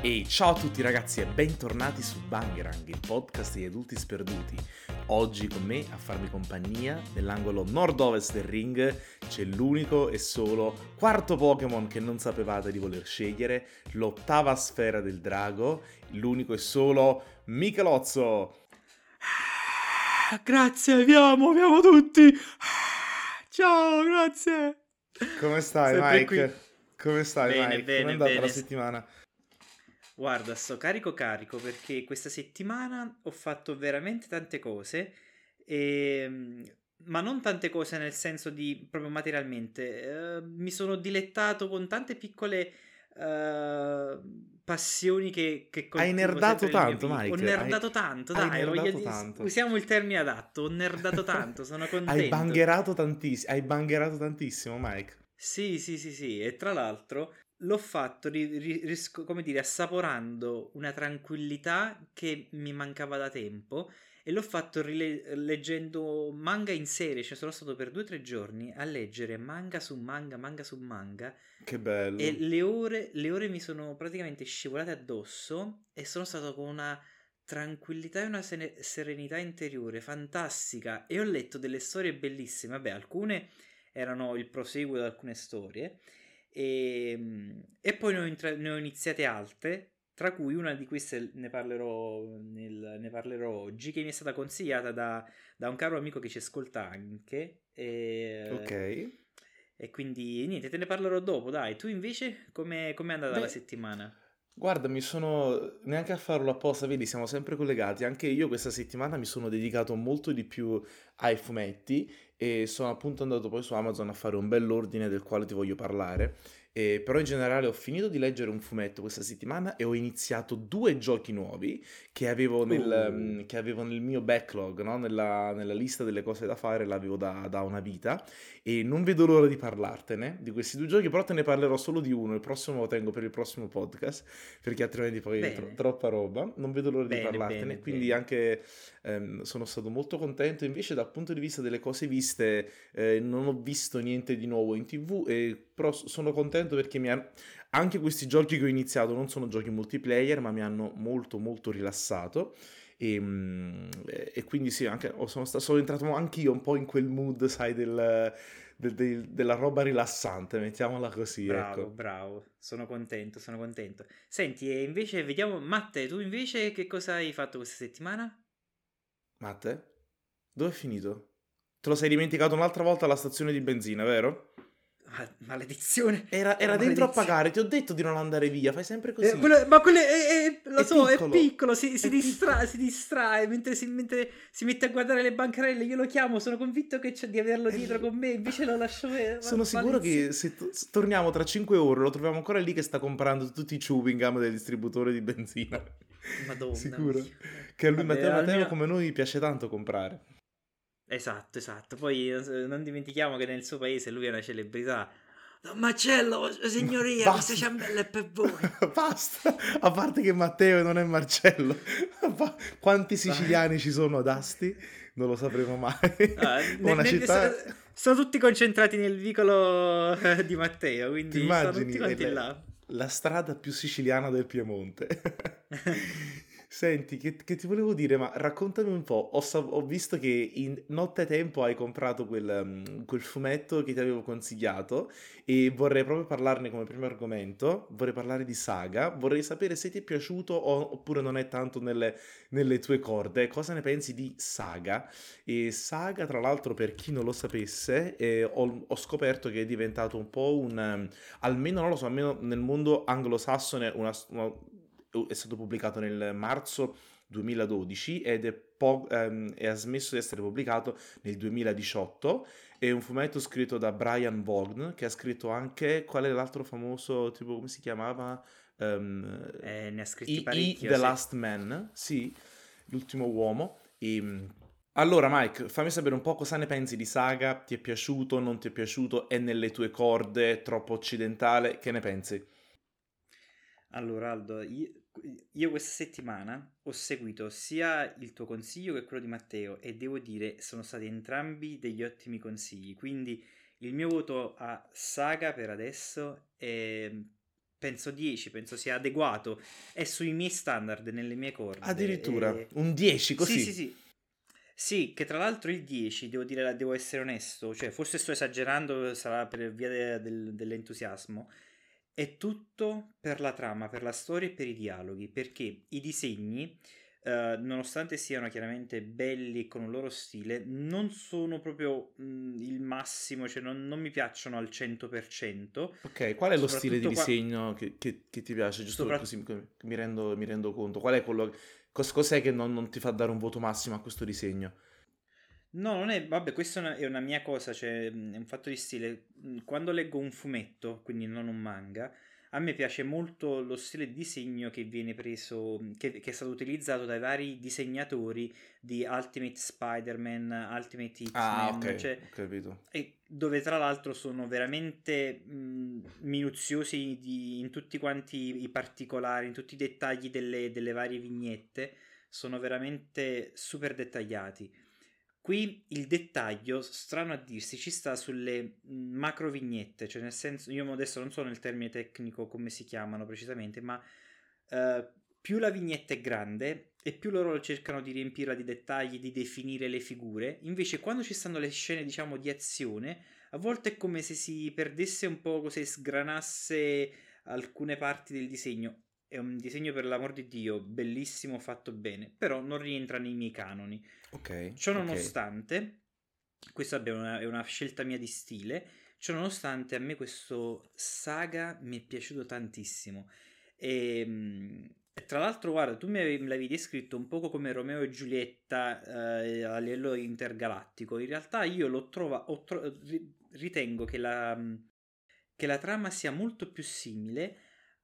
E ciao a tutti ragazzi e bentornati su Bangerang, il podcast degli adulti sperduti. Oggi con me a farmi compagnia nell'angolo nord-ovest del ring c'è l'unico e solo quarto Pokémon che non sapevate di voler scegliere, l'ottava sfera del drago, l'unico e solo Michelozzo. Ah, grazie, viamo, viamo tutti. Ah, ciao, grazie. Come stai Sempre Mike? qui. Come stai Bene, Mike? bene, Come è andata bene. la settimana? Guarda, sto carico carico perché questa settimana ho fatto veramente tante cose, ehm, ma non tante cose nel senso di proprio materialmente. Eh, mi sono dilettato con tante piccole eh, passioni che, che coltivo nerdato tanto. Mike, Ho hai- nerdato tanto, hai dai, voglio nerdato tanto. usiamo il termine adatto, ho nerdato tanto, sono contento. Hai bangherato tantissimo, hai bangherato tantissimo Mike. Sì, sì, sì, sì, e tra l'altro l'ho fatto, ri- ri- come dire, assaporando una tranquillità che mi mancava da tempo e l'ho fatto rile- leggendo manga in serie, cioè sono stato per due o tre giorni a leggere manga su manga, manga su manga Che bello. e le ore, le ore mi sono praticamente scivolate addosso e sono stato con una tranquillità e una sene- serenità interiore fantastica e ho letto delle storie bellissime, vabbè, alcune erano il proseguo di alcune storie e, e poi ne ho, intra- ne ho iniziate altre, tra cui una di queste ne parlerò, nel- ne parlerò oggi, che mi è stata consigliata da, da un caro amico che ci ascolta anche. E, Ok. e quindi niente, te ne parlerò dopo, dai. Tu invece come è andata Beh, la settimana? Guarda, mi sono neanche a farlo apposta, vedi, siamo sempre collegati. Anche io questa settimana mi sono dedicato molto di più ai fumetti e sono appunto andato poi su Amazon a fare un bell'ordine del quale ti voglio parlare. E però in generale ho finito di leggere un fumetto questa settimana e ho iniziato due giochi nuovi che avevo nel, Uh. mm, che avevo nel mio backlog, no? Nella, nella lista delle cose da fare, l'avevo da, da una vita e non vedo l'ora di parlartene di questi due giochi, però te ne parlerò solo di uno, il prossimo lo tengo per il prossimo podcast perché altrimenti poi è tro- troppa roba, non vedo l'ora di Bene, parlartene, bene, quindi bene. anche ehm, sono stato molto contento, invece dal punto di vista delle cose viste eh, non ho visto niente di nuovo in tv, e, però sono contento perché mi ha- anche questi giochi che ho iniziato non sono giochi multiplayer, ma mi hanno molto molto rilassato. E, mm, e- e quindi sì, anche, sono, sta- sono entrato anch'io un po' in quel mood, sai, del, del- del- della roba rilassante, mettiamola così, Bravo, ecco. bravo, sono contento, sono contento. Senti, e invece vediamo, Matte, tu invece che cosa hai fatto questa settimana? Matte, dove è finito? Te lo sei dimenticato un'altra volta alla stazione di benzina, vero? Ah, maledizione. Era, era dentro a Maledizione. pagare, ti ho detto di non andare via, fai sempre così. Eh, quello- ma quello è, è- lo È so, piccolo. è piccolo, si, si distra- piccolo. si distrae mentre si, mentre si mette a guardare le bancarelle. Io lo chiamo, sono convinto che c'è di averlo dietro Eh, con me, invece lo lascio eh, Sono ma- sicuro maledizione. che se se torniamo tra 5 ore lo troviamo ancora lì che sta comprando tutti i chewing gum del distributore di benzina. Madonna Sicuro? mia. Che a lui Vabbè, Matteo, Matteo almeno- come noi piace tanto comprare. Esatto, esatto. Poi non dimentichiamo che nel suo paese lui è una celebrità. Don Marcello, signoria, Basta. questa ciambella è per voi. Basta, a parte che Matteo non è Marcello. Ma Quanti siciliani ci sono ad Asti? Non lo sapremo mai. Ah, Una ne- città... so- sono tutti concentrati nel vicolo eh, di Matteo, quindi sono tutti quanti là. La strada più siciliana del Piemonte. Senti, che, che ti volevo dire, ma raccontami un po'. Ho, sa- ho visto che in nottetempo hai comprato quel, um, quel fumetto che ti avevo consigliato e vorrei proprio parlarne come primo argomento. Vorrei parlare di Saga. Vorrei sapere se ti è piaciuto o- oppure non è tanto nelle, nelle tue corde. Cosa ne pensi di Saga? E Saga, tra l'altro, per chi non lo sapesse, eh, ho, ho scoperto che è diventato un po' un... um, almeno non lo so, almeno nel mondo anglosassone una, una- è stato pubblicato nel marzo 2012 ed è, po- ehm, e ha smesso di essere pubblicato nel 2018. È un fumetto scritto da Brian Vaughan, che ha scritto anche qual è l'altro famoso, tipo come si chiamava? Ehm, Eh, ne ha I, scritti I, parecchi. The Last Man, sì, l'ultimo uomo. E, allora, Mike, fammi sapere un po' cosa ne pensi di Saga. Ti è piaciuto? Non ti è piaciuto? È nelle tue corde? Troppo occidentale? Che ne pensi? Allora, Aldo, io, io questa settimana ho seguito sia il tuo consiglio che quello di Matteo e devo dire sono stati entrambi degli ottimi consigli. Quindi il mio voto a Saga per adesso è penso 10, penso sia adeguato, è sui miei standard, nelle mie corde. Addirittura, e... un 10 così? Sì, sì, sì. Sì, che tra l'altro il 10, devo dire, devo essere onesto, cioè forse sto esagerando, sarà per via de, del, dell'entusiasmo, è tutto per la trama, per la storia e per i dialoghi, perché i disegni Uh, nonostante siano chiaramente belli con un loro stile, non sono proprio mh, mm, il massimo, cioè non, non, mi piacciono al 100%. Ok, qual è lo stile di disegno qua... che, che, che, ti piace? Giusto Sopra... così mi rendo, mi rendo, conto. Qual è quello, cos- cos'è che non, non, ti fa dare un voto massimo a questo disegno? No, non è, vabbè, questa è una, è una mia cosa, cioè è un fatto di stile. Quando leggo un fumetto, quindi non un manga, a me piace molto lo stile di disegno che viene preso, che, che, è stato utilizzato dai vari disegnatori di Ultimate Spider-Man, Ultimate X-Men, ah, okay, cioè, ho capito. E dove tra l'altro sono veramente mh, minuziosi di, in tutti quanti i particolari, in tutti i dettagli delle, delle varie vignette, sono veramente super dettagliati. Qui il dettaglio, strano a dirsi, ci sta sulle macro vignette, cioè nel senso, io adesso non so nel termine tecnico come si chiamano precisamente, ma uh, più la vignetta è grande e più loro cercano di riempirla di dettagli, di definire le figure, invece quando ci stanno le scene, diciamo, di azione, a volte è come se si perdesse un po', se sgranasse alcune parti del disegno. È un disegno per l'amor di Dio, bellissimo, fatto bene, però non rientra nei miei canoni. Ok. Ciò nonostante, okay. questa è una, è una scelta mia di stile, ciò nonostante a me questo saga mi è piaciuto tantissimo. E, ehm, tra l'altro, guarda, tu mi avevi, l'avevi descritto un poco come Romeo e Giulietta eh, a livello intergalattico. In realtà io l'ho trovato, tro- ritengo che la, che la trama sia molto più simile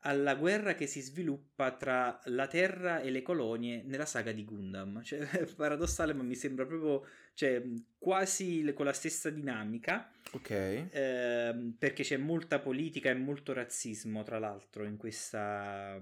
alla guerra che si sviluppa tra la Terra e le colonie nella saga di Gundam. Cioè, è paradossale, ma mi sembra proprio cioè, quasi con la stessa dinamica. Ok. Eh, perché c'è molta politica e molto razzismo, tra l'altro, in questa.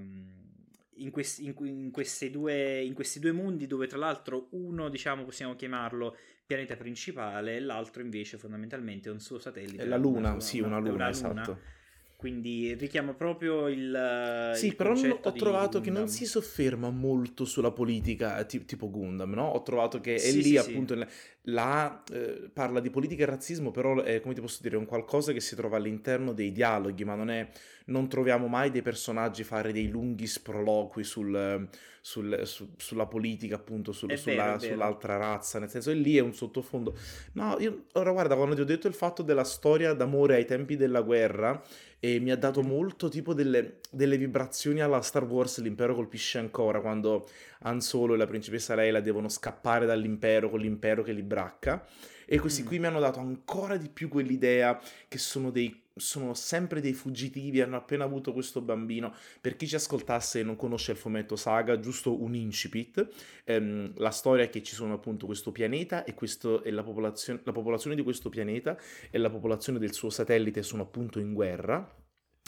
In questi, in, in, due, in questi due mondi, dove tra l'altro uno, diciamo, possiamo chiamarlo pianeta principale, e l'altro invece fondamentalmente è un suo satellite. È la Luna, una, sì, una Luna, una esatto. Luna quindi richiama proprio il. Sì, il però ho trovato che non si sofferma molto sulla politica eh, t- tipo Gundam, no? Ho trovato che è sì, lì sì, appunto sì. La, eh, parla di politica e razzismo, però è come ti posso dire, è un qualcosa che si trova all'interno dei dialoghi, ma non è. Non troviamo mai dei personaggi fare dei lunghi sproloqui sul, sul, su, sulla politica, appunto, sul, sulla, sull'altra razza. Nel senso, che lì è un sottofondo. No, io ora guarda, quando ti ho detto il fatto della storia d'amore ai tempi della guerra e mi ha dato molto tipo delle, delle, vibrazioni alla Star Wars L'impero colpisce ancora quando Han Solo e la principessa Leila devono scappare dall'impero con l'impero che li bracca e questi mm. qui mi hanno dato ancora di più quell'idea che sono dei sono sempre dei fuggitivi, hanno appena avuto questo bambino. Per chi ci ascoltasse e non conosce il fumetto saga, giusto un incipit, ehm, la storia è che ci sono appunto questo pianeta e, questo, e la, popolazione, la popolazione di questo pianeta e la popolazione del suo satellite sono appunto in guerra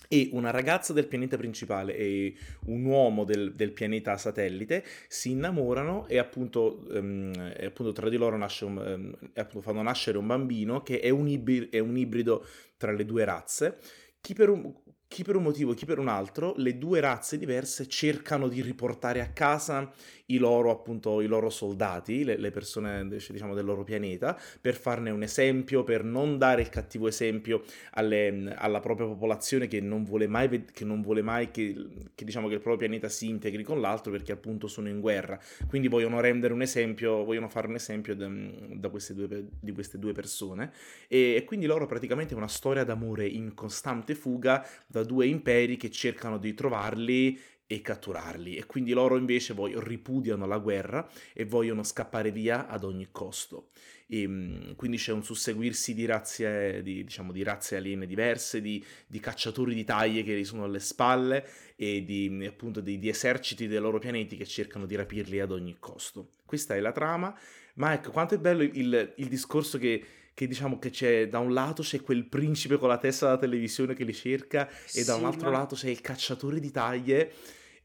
e una ragazza del pianeta principale e un uomo del, del pianeta satellite si innamorano e appunto, um, e appunto tra di loro nasce un, um, appunto fanno nascere un bambino che è un, ibri- è un ibrido tra le due razze. Chi per, un, chi per un motivo, chi per un altro, le due razze diverse cercano di riportare a casa i loro, appunto, i loro soldati, le, le persone diciamo, del loro pianeta, per farne un esempio, per non dare il cattivo esempio alle, alla propria popolazione che non vuole mai, che, non vuole mai che, che, diciamo, che il proprio pianeta si integri con l'altro perché appunto sono in guerra. Quindi vogliono rendere un esempio, vogliono fare un esempio da, da queste due, di queste due persone. E, e quindi loro praticamente è una storia d'amore in costante fuga da due imperi che cercano di trovarli e catturarli e quindi loro invece poi ripudiano la guerra e vogliono scappare via ad ogni costo. E, ehm, quindi c'è un susseguirsi di razze, di, diciamo, di razze aliene diverse, di, di, cacciatori di taglie che gli sono alle spalle e di, appunto di, di eserciti dei loro pianeti che cercano di rapirli ad ogni costo. Questa è la trama, ma ecco quanto è bello il, il discorso che che diciamo che c'è da un lato c'è quel principe con la testa da televisione che li cerca e sì, da un altro ma... lato c'è il cacciatore di taglie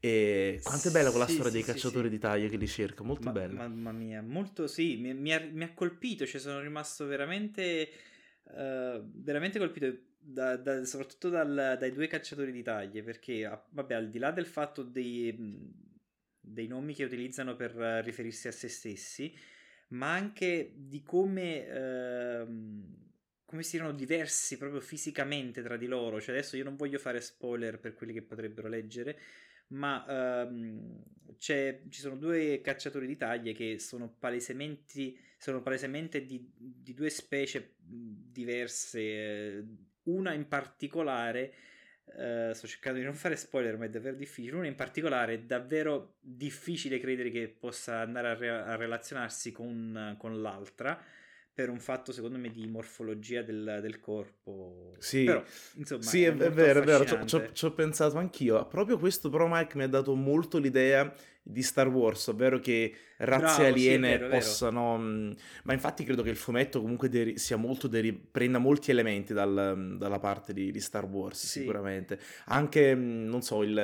e quanto è bella quella sì, storia sì, dei cacciatori di taglie che li cerca, molto ma, bella. Mamma mia, molto sì, mi, mi, ha, mi ha, colpito, cioè sono rimasto veramente, uh, veramente colpito. da, da, soprattutto dal, dai due cacciatori di taglie, perché vabbè, al di là del fatto dei, dei nomi che utilizzano per riferirsi a se stessi, ma anche di come, eh, come siano diversi proprio fisicamente tra di loro. Cioè, adesso io non voglio fare spoiler per quelli che potrebbero leggere, ma ehm, ci sono due cacciatori di taglie che sono palesemente, sono palesemente di, di, due specie diverse. Eh, una in particolare, eh, sto cercando di non fare spoiler, ma è davvero difficile. Una in particolare è davvero difficile credere che possa andare a, re- a relazionarsi con, con l'altra per un fatto secondo me di morfologia del, del corpo. Sì, però, insomma, sì è, è vero, è vero, ci ho pensato anch'io. Proprio questo però Mike mi ha dato molto l'idea di Star Wars, ovvero che razze Bravo, aliene sì, vero, possano... Vero. Mm, ma infatti credo che il fumetto comunque deri- sia molto deri- prenda molti elementi dal, mm, dalla parte di, di, Star Wars, sì. sicuramente. Anche, mm, non so, il,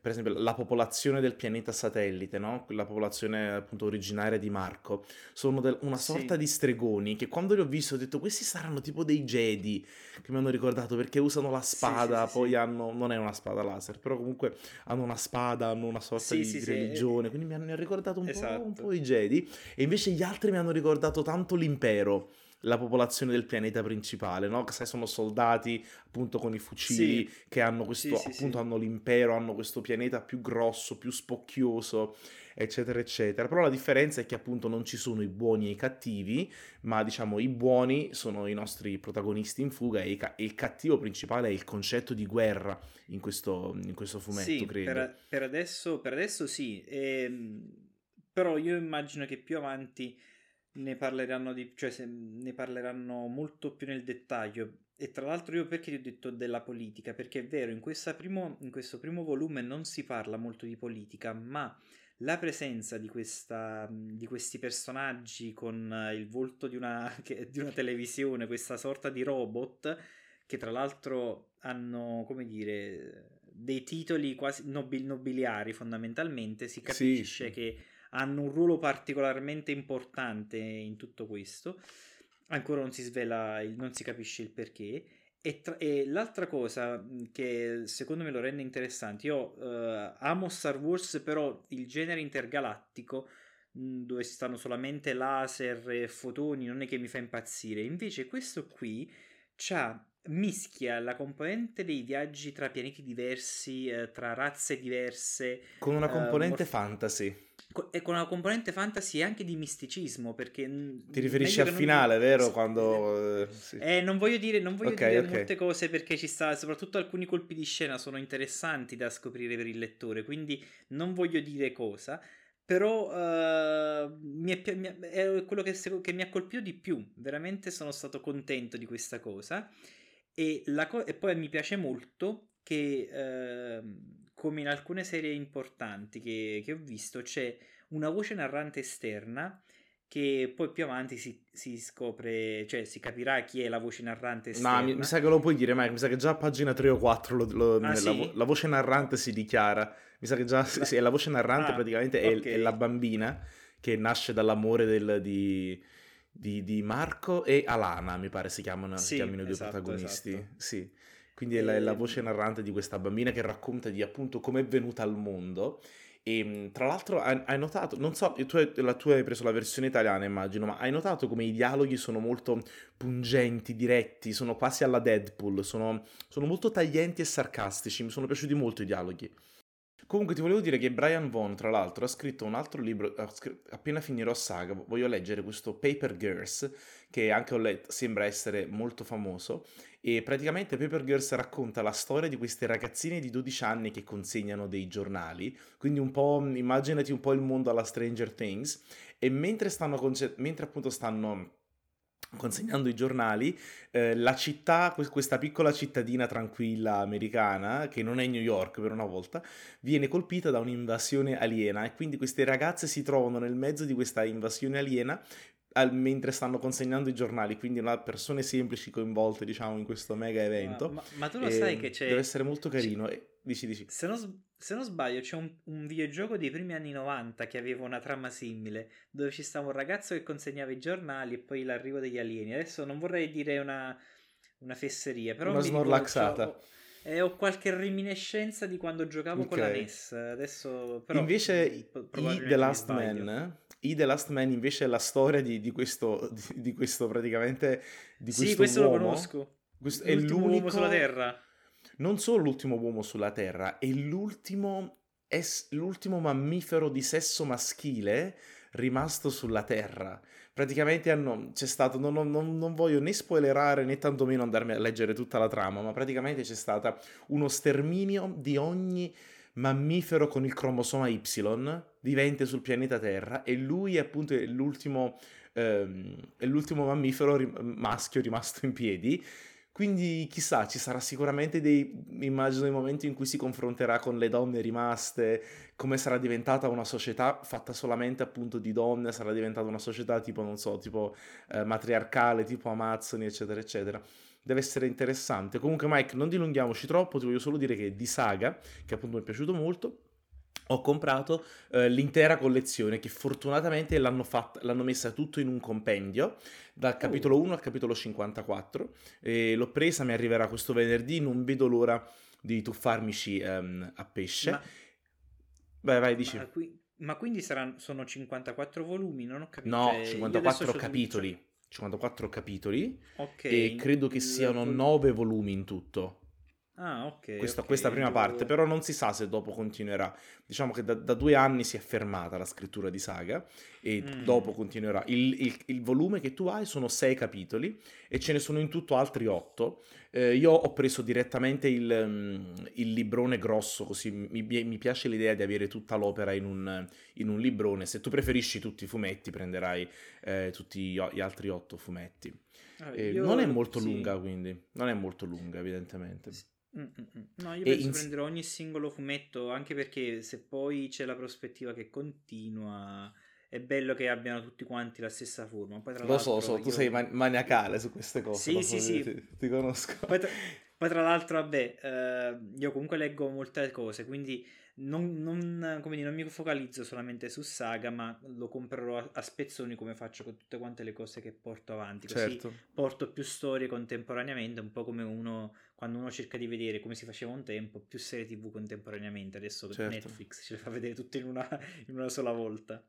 per esempio la popolazione del pianeta satellite, no? La popolazione appunto originaria di Marco. Sono del- una sorta sì. di stregoni che quando li ho visti ho detto questi saranno tipo dei Jedi, che mi hanno ricordato perché usano la spada, poi hanno... non è una spada laser, però comunque hanno una spada, hanno una sorta di religione, quindi mi hanno ricordato un, esatto. po', un po' i Jedi, e invece gli altri mi hanno ricordato tanto l'impero la popolazione del pianeta principale, no? Che sai, sono soldati appunto con i fucili sì. che hanno questo, sì, appunto sì, hanno l'impero, hanno questo pianeta più grosso, più spocchioso, eccetera, eccetera. Però la differenza è che appunto non ci sono i buoni e i cattivi, ma diciamo i buoni sono i nostri protagonisti in fuga e, ca- e il cattivo principale è il concetto di guerra in questo, in questo fumetto, credo. Per, per, adesso, per adesso sì. Ehm però io immagino che più avanti ne parleranno, di, cioè ne parleranno molto più nel dettaglio. E tra l'altro io perché ti ho detto della politica? Perché è vero, in, primo, in questo primo volume non si parla molto di politica, ma la presenza di, questa, di questi personaggi con il volto di una, di una, televisione, questa sorta di robot, che tra l'altro hanno, come dire, dei titoli quasi nobil, nobiliari fondamentalmente, si capisce sì. che hanno un ruolo particolarmente importante in tutto questo. Ancora non si svela, non si capisce il perché. E, tra, e, l'altra cosa che secondo me lo rende interessante, io uh, amo Star Wars, però il genere intergalattico dove si stanno solamente laser e fotoni non è che mi fa impazzire. Invece questo qui c'ha mischia la componente dei viaggi tra pianeti diversi, eh, tra razze diverse. Con una componente uh, morf- fantasy. E con una componente fantasy e anche di misticismo, perché... Ti riferisci al finale, non... vero? Quando... Sì. eh, non voglio dire, non voglio okay, dire okay. molte cose perché ci sta, soprattutto alcuni colpi di scena sono interessanti da scoprire per il lettore, quindi non voglio dire cosa però uh, mi è, mi è, quello che, che, mi ha colpito di più. Veramente sono stato contento di questa cosa. E, co- e poi mi piace molto che, eh, come in alcune serie importanti che, che, ho visto, c'è una voce narrante esterna che poi più avanti si, si, scopre, cioè si capirà chi è la voce narrante esterna. No, mi, mi sa che lo puoi dire, Mike, mi sa che già a pagina 3 o 4 lo, lo, ah, la, sì? la, voce narrante si dichiara. Mi sa che già sì, sì, la voce narrante ah, praticamente è, okay. è, la bambina che nasce dall'amore del, di di, di, Marco e Alana, mi pare si chiamano, sì, si chiamino i due esatto, protagonisti. Esatto. Sì. Quindi è la, è la, voce narrante di questa bambina che racconta di appunto come è venuta al mondo. E tra l'altro hai, hai notato, non so, tu, hai, tu hai preso la versione italiana immagino, ma hai notato come i dialoghi sono molto pungenti, diretti, sono quasi alla Deadpool, sono, sono molto taglienti e sarcastici, mi sono piaciuti molto i dialoghi. Comunque ti volevo dire che Brian Vaughan, tra l'altro, ha scritto un altro libro, appena finirò Saga, voglio leggere questo Paper Girls, che anche ho letto, sembra essere molto famoso, e praticamente Paper Girls racconta la storia di queste ragazzine di 12 anni che consegnano dei giornali, quindi un po', immaginati un po' il mondo alla Stranger Things, e mentre stanno, mentre appunto stanno consegnando i giornali, eh, la città, questa piccola cittadina tranquilla americana, che non è New York per una volta, viene colpita da un'invasione aliena. E quindi queste ragazze si trovano nel mezzo di questa invasione aliena al, mentre stanno consegnando i giornali, quindi una, persone semplici coinvolte, diciamo, in questo mega evento. Ma, ma, ma tu lo sai che c'è... Deve essere molto carino. C'è... Dici, dici. Se non, se non sbaglio, c'è un, un, videogioco dei primi anni 90 che aveva una trama simile, dove ci stava un ragazzo che consegnava i giornali e poi l'arrivo degli alieni. Adesso non vorrei dire una, una fesseria. Però una ricordo- snorlaxata. ho- eh, ho qualche reminiscenza di quando giocavo con la. NES. Adesso, però, invece mm, i The Last. Man, i The Last Man invece è la storia di, di questo, di, di questo praticamente di Sì, questo questo lo uomo. conosco. Questo è L'ultimo uomo sulla Terra. non solo l'ultimo uomo sulla Terra, è l'ultimo, es- l'ultimo mammifero di sesso maschile rimasto sulla Terra. Praticamente hanno, c'è stato, non, non- non- voglio né spoilerare né tantomeno andarmi a leggere tutta la trama, ma praticamente c'è stato uno sterminio di ogni mammifero con il cromosoma Y vivente sul pianeta Terra e lui appunto è l'ultimo, ehm, è l'ultimo mammifero rim- maschio rimasto in piedi. Quindi chissà, ci sarà sicuramente dei, immagino, dei momenti in cui si confronterà con le donne rimaste, come sarà diventata una società fatta solamente appunto di donne, sarà diventata una società tipo, non so, tipo eh, matriarcale, tipo Amazzoni, eccetera, eccetera. Deve essere interessante. Comunque, Mike, non dilunghiamoci troppo, ti voglio solo dire che di Saga, che appunto mi è piaciuto molto, ho comprato eh, l'intera collezione che fortunatamente l'hanno, fatta, l'hanno messa tutto in un compendio dal capitolo 1 al capitolo 54 e l'ho presa, mi arriverà questo venerdì, non vedo l'ora di tuffarmici ehm, a pesce. Ma, Vai, vai, dici. ma qui- ma quindi saranno, sono 54 volumi? Non ho capito. No, Cioè, io adesso 54 c'ho su- capitoli. 54 capitoli Ok. e credo che siano vol- 9 volumi in tutto. Ah, ok. Questa, ok, questa prima devo- parte, però non si sa se dopo continuerà. Diciamo che da, da due anni si è fermata la scrittura di saga e Mm. dopo continuerà. Il, il- il volume che tu hai sono sei capitoli e ce ne sono in tutto altri otto. Eh, io ho preso direttamente il, mm, il librone grosso, così mi, mi piace l'idea di avere tutta l'opera in un, in un librone. Se tu preferisci tutti i fumetti, prenderai eh, tutti gli altri otto fumetti. Vabbè, Eh, non è molto sì. lunga, quindi. Non è molto lunga, evidentemente. Sì. Mm, mm. No, io penso in- prenderò ogni singolo fumetto, anche perché se poi c'è la prospettiva che continua, è bello che abbiano tutti quanti la stessa forma. Poi, tra Lo so, so, tu io- sei man- maniacale su queste cose. Sì, sì, sì. Ti, ti conosco. Poi tra, poi tra l'altro, vabbè, eh, io comunque leggo molte cose, quindi non, non- dire, non mi focalizzo solamente su Saga, ma lo comprerò a, a spezzoni come faccio con tutte quante le cose che porto avanti. Così Certo. porto più storie contemporaneamente, un po' come uno quando uno cerca di vedere come si faceva un tempo, più serie TV contemporaneamente. Adesso Certo. Netflix ce le fa vedere tutte in una, in una sola volta.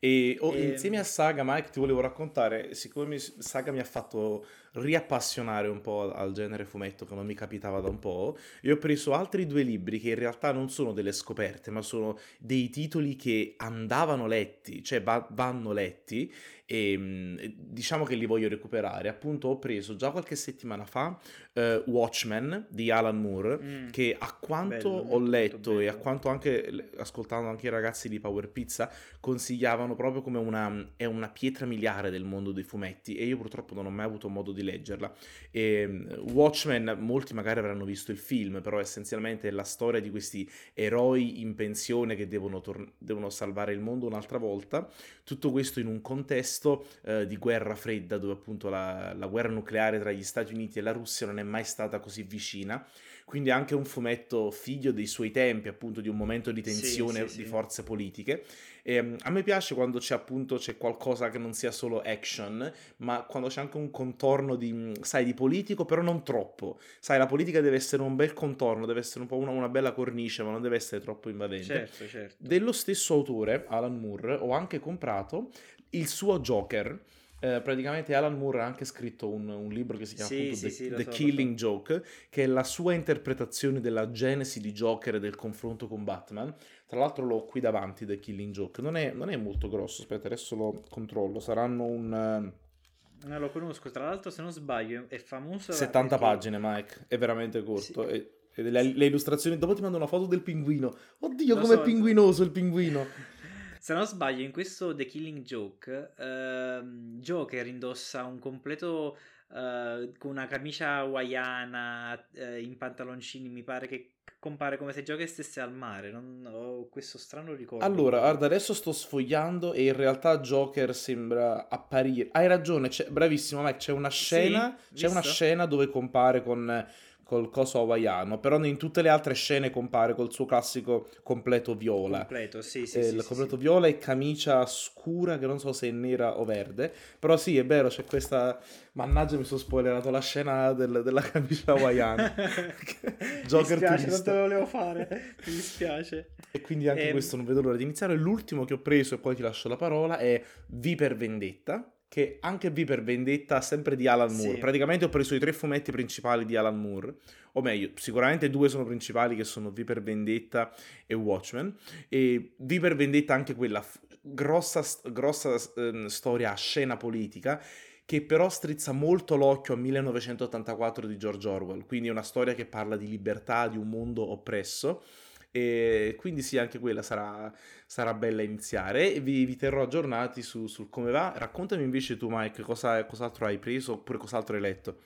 E oh, Ehm. insieme a Saga, Mike, ti volevo raccontare, siccome Saga mi ha fatto riappassionare un po' al genere fumetto che non mi capitava da un po', io ho preso altri due libri che in realtà non sono delle scoperte, ma sono dei titoli che andavano letti, cioè va- vanno letti e mm, diciamo che li voglio recuperare. Appunto ho preso già qualche settimana fa eh, Watchmen di Alan Moore, Mm. che a quanto Bello, ho letto e a quanto anche ascoltando anche i ragazzi di Power Pizza consigliavano proprio come una, è una pietra miliare del mondo dei fumetti e io purtroppo non ho mai avuto modo di leggerla. E, mm, Watchmen, molti magari avranno visto il film, però essenzialmente è la storia di questi eroi in pensione che devono, tor- devono salvare il mondo un'altra volta. Tutto questo in un contesto eh, di guerra fredda dove appunto la, la guerra nucleare tra gli Stati Uniti e la Russia non è mai stata così vicina. Quindi anche un fumetto figlio dei suoi tempi, appunto di un momento di Sì, tensione sì, di sì. forze politiche. E, mm, a me piace quando c'è appunto c'è qualcosa che non sia solo action, ma quando c'è anche un contorno di, mm, sai, di politico, però non troppo. Sai, la politica deve essere un bel contorno, deve essere un po' una, una bella cornice, ma non deve essere troppo invadente. Certo, certo. Dello stesso autore, Alan Moore, ho anche comprato il suo Joker. Eh, praticamente Alan Moore ha anche scritto un, un libro che si chiama Sì, appunto sì, The, sì, The so, Killing Joke, che è la sua interpretazione della genesi di Joker e del confronto con Batman. Tra l'altro l'ho qui davanti, The Killing Joke. Non è, non è molto grosso, aspetta, adesso lo controllo. Saranno un eh, Non lo conosco, tra l'altro se non sbaglio è famoso 70 perché- pagine, Mike. È veramente corto. Sì. E, e le, le illustrazioni... Dopo ti mando una foto del pinguino. Oddio, com'è so. pinguinoso il pinguino. Se non sbaglio, in questo The Killing Joke, ehm, Joker indossa un completo eh, con una camicia hawaiana eh, in pantaloncini. Mi pare che compare come se Joker stesse al mare. Non ho questo strano ricordo. Allora, guarda, adesso sto sfogliando e in realtà Joker sembra apparire. Hai ragione, c'è- bravissimo Mike, c'è una scena, c'è una visto? scena dove compare con, col coso hawaiano, però in tutte le altre scene compare col suo classico completo viola. Completo, sì, sì. Eh, sì il sì, completo sì. viola e camicia scura che non so se è nera o verde, però sì, è vero, c'è questa... Mannaggia, mi sono spoilerato la scena del- della camicia hawaiana. Mi Joker dispiace, non te lo volevo fare. Mi dispiace. E quindi anche Ehm, questo non vedo l'ora di iniziare. L'ultimo che ho preso e poi ti lascio la parola è V per Vendetta, che anche V per Vendetta sempre di Alan Moore. Sì. Praticamente ho preso i tre fumetti principali di Alan Moore, o meglio, sicuramente due sono principali che sono V per Vendetta e Watchmen. E V per Vendetta anche quella f- grossa, grossa ehm, storia a scena politica che però strizza molto l'occhio a 1984 di George Orwell, quindi è una storia che parla di libertà, di un mondo oppresso. E quindi sì, anche quella sarà, sarà bella iniziare. E vi, vi terrò aggiornati su, sul come va. Raccontami invece tu, Mike, cosa, cos'altro hai preso oppure cos'altro hai letto.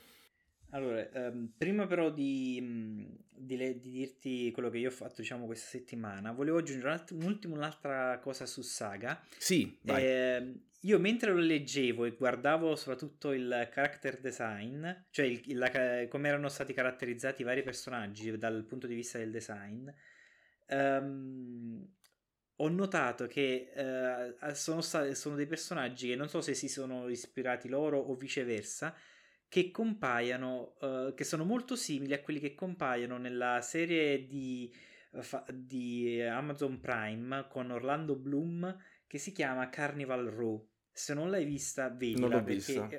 Allora, ehm, prima però di, di le- di dirti quello che io ho fatto, diciamo, questa settimana, volevo aggiungere un'ultima, un'altra cosa su Saga. Sì, vai. Ehm, io mentre lo leggevo e guardavo soprattutto il character design, cioè il- il- la come erano stati caratterizzati i vari personaggi dal punto di vista del design, ehm, ho notato che eh, sono, sta- sono dei personaggi che non so se si sono ispirati loro o viceversa, che compaiono, eh, che sono molto simili a quelli che compaiono nella serie di, eh, di Amazon Prime con Orlando Bloom che si chiama Carnival Row. Se non l'hai vista, vedila Non l'ho perché... vista.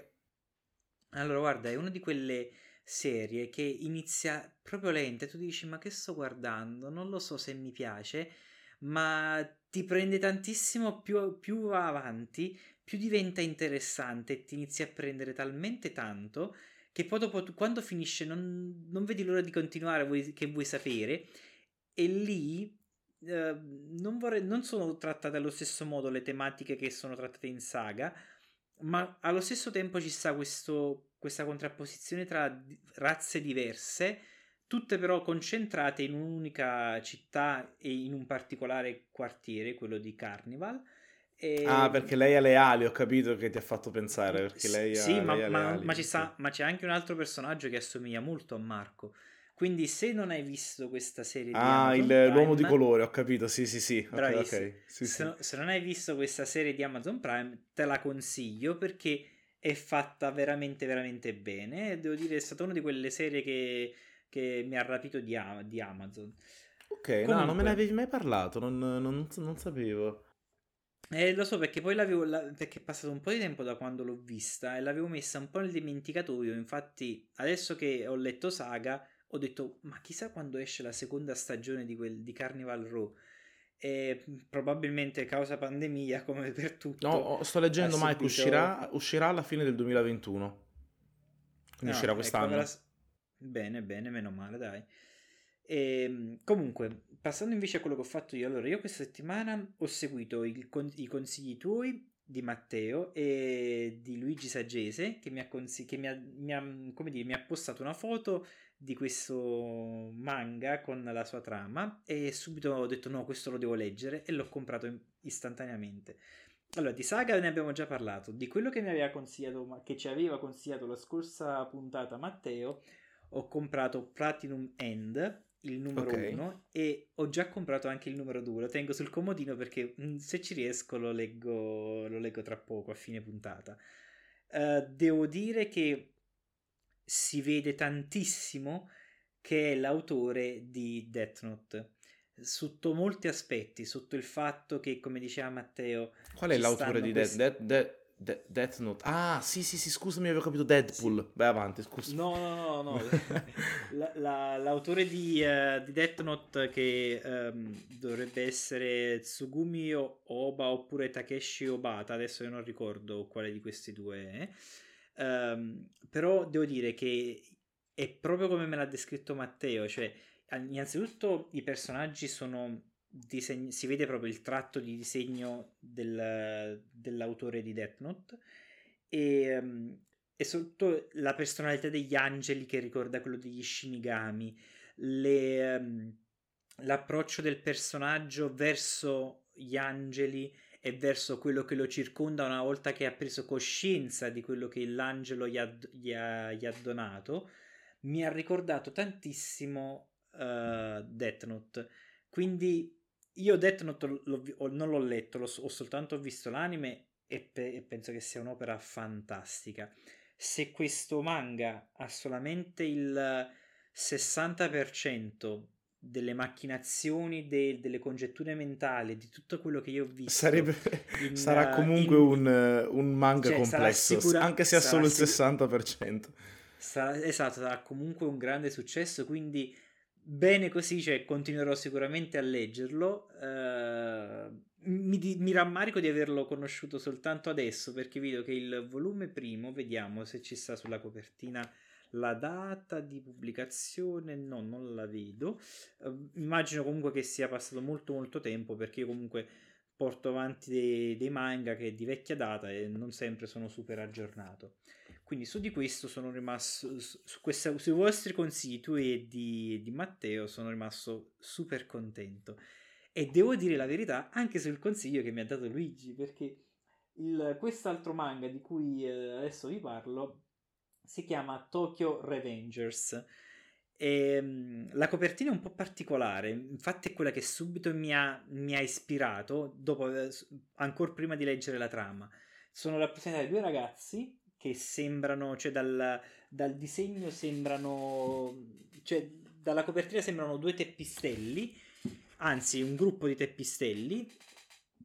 Allora, guarda, è una di quelle serie che inizia proprio lenta e tu dici ma che sto guardando? Non lo so se mi piace, ma ti prende tantissimo più, più va avanti, più diventa interessante e ti inizi a prendere talmente tanto che poi dopo quando finisce non, non vedi l'ora di continuare, vuoi- che vuoi sapere e lì eh, non, vorrei, non sono trattate allo stesso modo le tematiche che sono trattate in saga, ma allo stesso tempo ci sta questo, questa contrapposizione tra razze diverse, tutte però concentrate in un'unica città e in un particolare quartiere, quello di Carnival. E- Ah, perché lei ha le ali, ho capito che ti ha fatto pensare, perché lei ha, sì, ma, lei ha le ma- ali, ma ci sta, ma c'è anche un altro personaggio che assomiglia molto a Marco. Quindi, se non hai visto questa serie di Ah, Amazon il- l'uomo di colore, ho capito, sì, sì, sì. Ok, Bravissimo. ok. Sì, se, sì. no- se non hai visto questa serie di Amazon Prime, te la consiglio perché è fatta veramente, veramente bene. Devo dire, è stata una di quelle serie che, che mi ha rapito di, di Amazon. Ok, no, non me Comunque. ne avevi mai parlato, non, non- non sapevo. Eh, lo so perché poi l'avevo, la- perché è passato un po' di tempo da quando l'ho vista e l'avevo messa un po' nel dimenticatoio. Infatti, adesso che ho letto Saga, ho detto, ma chissà quando esce la seconda stagione di, quel, di Carnival Row. E probabilmente causa pandemia, come per tutto. No, sto leggendo, Mike, subito- uscirà, uscirà alla fine del 2021. Quindi Ah, uscirà ecco, quest'anno. s- Bene, bene, meno male, dai. Ehm, comunque, passando invece a quello che ho fatto io, allora io questa settimana ho seguito con- i consigli tuoi di Matteo e di Luigi Saggese che mi ha, consi- che mi ha, mi ha, come dire, mi ha postato una foto di questo manga con la sua trama e subito ho detto no, questo lo devo leggere e l'ho comprato istantaneamente. Allora, di Saga ne abbiamo già parlato, di quello che mi aveva consigliato, che ci aveva consigliato la scorsa puntata Matteo, ho comprato Platinum End, il numero Ok. 1, e ho già comprato anche il numero 2, lo tengo sul comodino perché mm, se ci riesco lo leggo, lo leggo tra poco, a fine puntata. Eh, devo dire che si vede tantissimo che è l'autore di Death Note sotto molti aspetti, sotto il fatto che, come diceva Matteo, Qual è l'autore di questi- Death, Death, Death, Death- Note? Ah, sì, sì, sì, scusami, avevo capito Deadpool. Vai avanti, scusa. No, no, no, no. La- la- l'autore di, eh, di Death Note che ehm, dovrebbe essere Tsugumi Oba oppure Takeshi Obata, adesso io non ricordo quale di questi due è. Ehm, però devo dire che è proprio come me l'ha descritto Matteo, cioè an- innanzitutto i personaggi sono disegn- si vede proprio il tratto di disegno del- dell'autore di Death Note e, ehm, e sotto la personalità degli angeli che ricorda quello degli Shinigami, le, ehm, l'approccio del personaggio verso gli angeli e verso quello che lo circonda una volta che ha preso coscienza di quello che l'angelo gli ha, gli ha- gli ha donato, mi ha ricordato tantissimo uh, Death Note. Quindi io Death Note l'ho, l'ho, non l'ho letto, l'ho, ho soltanto visto l'anime e, pe- e penso che sia un'opera fantastica. Se questo manga ha solamente il 60% delle macchinazioni, de- delle congetture mentali, di tutto quello che io ho visto. Sarebbe, in, sarà comunque in, un, un, manga cioè, complesso, sicura, anche se ha solo il 60%. Sarà, esatto, sarà comunque un grande successo, quindi bene così, cioè, continuerò sicuramente a leggerlo. Uh, mi, di, mi, rammarico di averlo conosciuto soltanto adesso perché vedo che il volume primo, vediamo se ci sta sulla copertina la data di pubblicazione, no, non la vedo. Uh, immagino comunque che sia passato molto molto tempo perché io comunque porto avanti dei, dei manga che è di vecchia data e non sempre sono super aggiornato. Quindi su di questo sono rimasto, su questa, sui vostri consigli, tu e di, di Matteo, sono rimasto super contento. E devo dire la verità anche sul consiglio che mi ha dato Luigi, perché il, quest'altro manga di cui eh, adesso vi parlo si chiama Tokyo Revengers. E, um, la copertina è un po' particolare, infatti è quella che subito mi ha, mi ha ispirato, dopo, eh, ancora prima di leggere la trama. Sono rappresentati due ragazzi che sembrano, cioè dal, dal disegno sembrano, cioè dalla copertina sembrano due teppistelli, anzi un gruppo di teppistelli,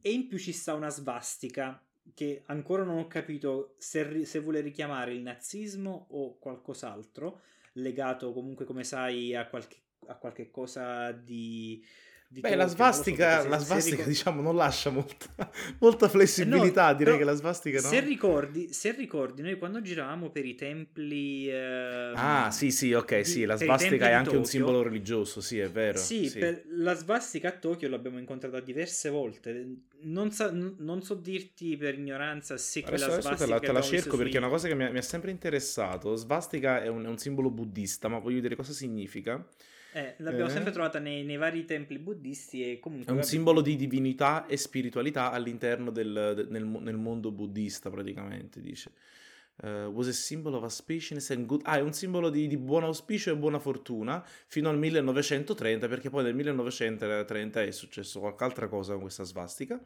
e in più ci sta una svastica che ancora non ho capito se, se vuole richiamare il nazismo o qualcos'altro, legato comunque, come sai, a qualche, a qualche cosa di... Beh, la svastica, so, la svastica ricordi... diciamo, non lascia molta, molta flessibilità, no, direi che la svastica no. Se ricordi, se ricordi, noi quando giravamo per i templi... Eh, ah, sì, sì, ok, di, sì, la svastica è anche Tokyo, un simbolo religioso, sì, è vero. Sì, sì. la svastica a Tokyo l'abbiamo incontrata diverse volte non, sa, non, so dirti per ignoranza se quella adesso, svastica adesso te la, te la cerco perché è una cosa che mi ha, mi ha sempre interessato. Svastica è un, è un, simbolo buddista, ma voglio dire cosa significa. Eh, l'abbiamo eh. sempre trovata nei, nei, vari templi buddisti e comunque... È un simbolo di divinità e spiritualità all'interno del, nel, nel mondo buddista praticamente, dice. Uh, was a symbol of auspiciousness and good... Ah, è un simbolo di, di, buon auspicio e buona fortuna fino al 1930, perché poi nel 1930 è successo qualche altra cosa con questa svastica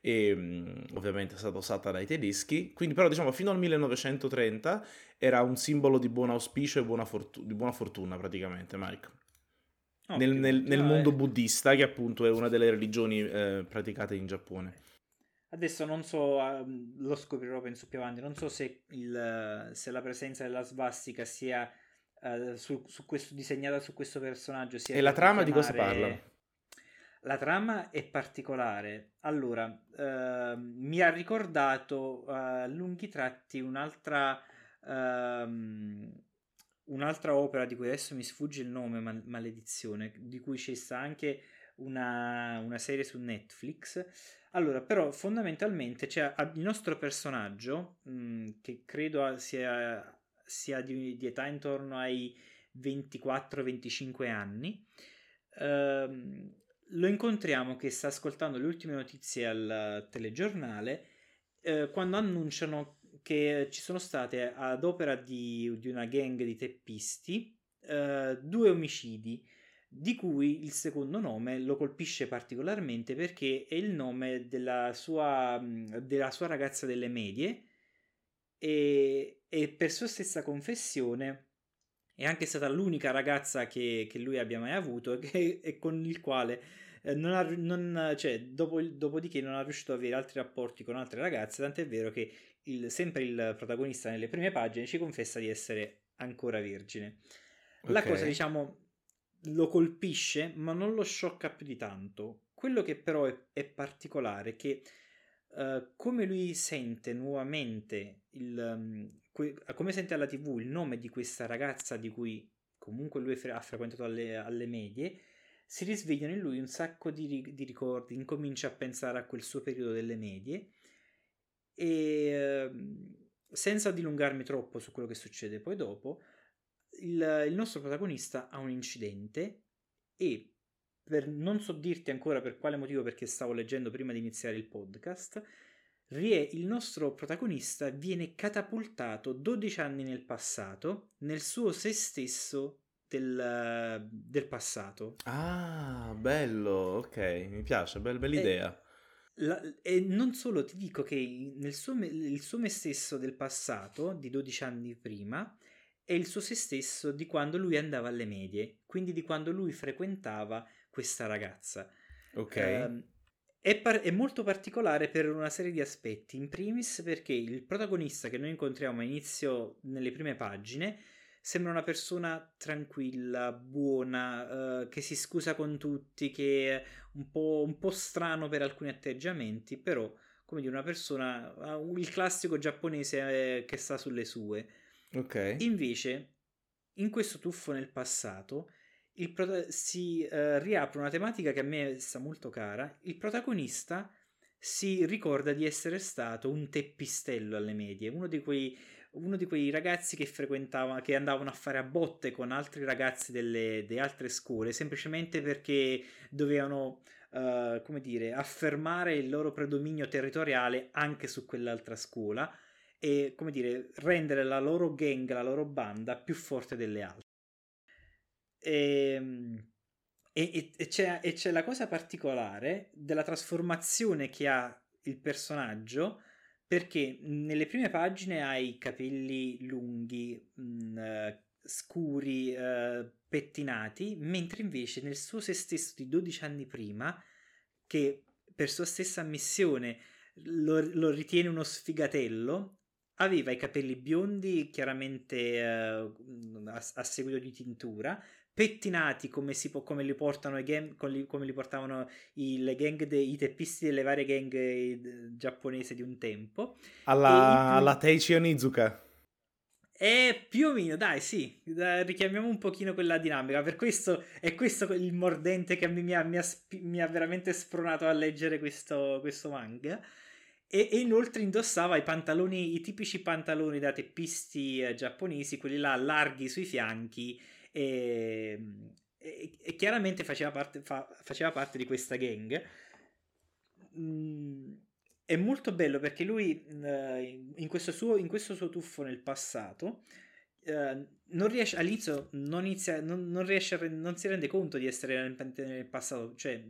e um, ovviamente è stata usata dai tedeschi, quindi però diciamo fino al 1930 era un simbolo di buon auspicio e buona, fortu- di buona fortuna praticamente, Mike. Nel, nel, nel, mondo buddista, che appunto è una delle religioni eh, praticate in Giappone. Adesso non so, um, lo scoprirò penso più avanti, non so se, il, se la presenza della svastica sia uh, su, su, questo, disegnata su questo personaggio. Sia e la trama di cosa parla? La trama è particolare. Allora, uh, mi ha ricordato a uh, lunghi tratti un'altra, uh, un'altra opera di cui adesso mi sfugge il nome, mal- maledizione, di cui c'è anche una, una serie su Netflix. Allora, però fondamentalmente c'è il nostro personaggio, mh, mm, che credo sia, sia di, di, età intorno ai 24-25 anni, ehm, lo incontriamo che sta ascoltando le ultime notizie al telegiornale eh, quando annunciano che ci sono state ad opera di, di una gang di teppisti eh, due omicidi di cui il secondo nome lo colpisce particolarmente perché è il nome della sua, della sua ragazza delle medie e, e, per sua stessa confessione è anche stata l'unica ragazza che, che lui abbia mai avuto e, e con il quale eh, non ha, non, cioè, dopo, dopodiché non ha riuscito ad avere altri rapporti con altre ragazze, tant'è vero che il, sempre il protagonista nelle prime pagine ci confessa di essere ancora vergine. Okay. La cosa, diciamo, lo colpisce, ma non lo sciocca più di tanto. Quello che però è, è particolare è che uh, come lui sente nuovamente il, um, que- come sente alla tv il nome di questa ragazza di cui comunque lui ha frequentato alle, alle medie, si risvegliano in lui un sacco di, di, ricordi, incomincia a pensare a quel suo periodo delle medie e uh, senza dilungarmi troppo su quello che succede poi dopo, il, il nostro protagonista ha un incidente e per, non so dirti ancora per quale motivo perché stavo leggendo prima di iniziare il podcast il nostro protagonista viene catapultato 12 anni nel passato, nel suo se stesso del, del passato. Ah, bello, ok, mi piace, bella, bella idea. La, e non solo ti dico che nel suo, il suo me stesso del passato, di 12 anni prima, è il suo se stesso di quando lui andava alle medie, quindi di quando lui frequentava questa ragazza. Ok. Uh, è, par- è, molto particolare per una serie di aspetti. In primis perché il protagonista che noi incontriamo a inizio nelle prime pagine sembra una persona tranquilla, buona, uh, che si scusa con tutti, che è un po', un po' strano per alcuni atteggiamenti, però come dire una persona, il classico giapponese eh, che sta sulle sue. Ok. Invece, in questo tuffo nel passato, prota- si uh, riapre una tematica che a me sta molto cara. Il protagonista si ricorda di essere stato un teppistello alle medie, uno di quei uno di quei ragazzi che frequentavano, che andavano a fare a botte con altri ragazzi delle, delle altre scuole, semplicemente perché dovevano, uh, come dire, affermare il loro predominio territoriale anche su quell'altra scuola e, come dire, rendere la loro gang, la loro banda più forte delle altre. Ehm, e, e, e, c'è, e c'è la cosa particolare della trasformazione che ha il personaggio perché nelle prime pagine hai capelli lunghi, mh, mm, scuri, uh, pettinati, mentre invece nel suo se stesso di 12 anni prima, che per sua stessa ammissione lo, lo ritiene uno sfigatello, aveva i capelli biondi chiaramente uh, a, a, seguito di tintura, pettinati come, si come li portano i gang, come li portavano i, le gang dei, i teppisti delle varie gang eh, giapponesi di un tempo. Alla, più... alla Teichi Onizuka. E più o meno, dai, sì, richiamiamo un pochino quella dinamica. Per questo è questo il mordente che mi ha, mi ha, mi ha veramente spronato a leggere questo, questo manga. E, e, inoltre indossava i pantaloni, i tipici pantaloni da teppisti eh, giapponesi, quelli là larghi sui fianchi Ehm, e, e, chiaramente faceva parte, fa, faceva parte, di questa gang. Mm, è molto bello perché lui uh, in, questo suo, in, questo suo, tuffo nel passato uh, non riesce all'inizio non, inizia, non, non, riesce a, non si rende conto di essere nel passato cioè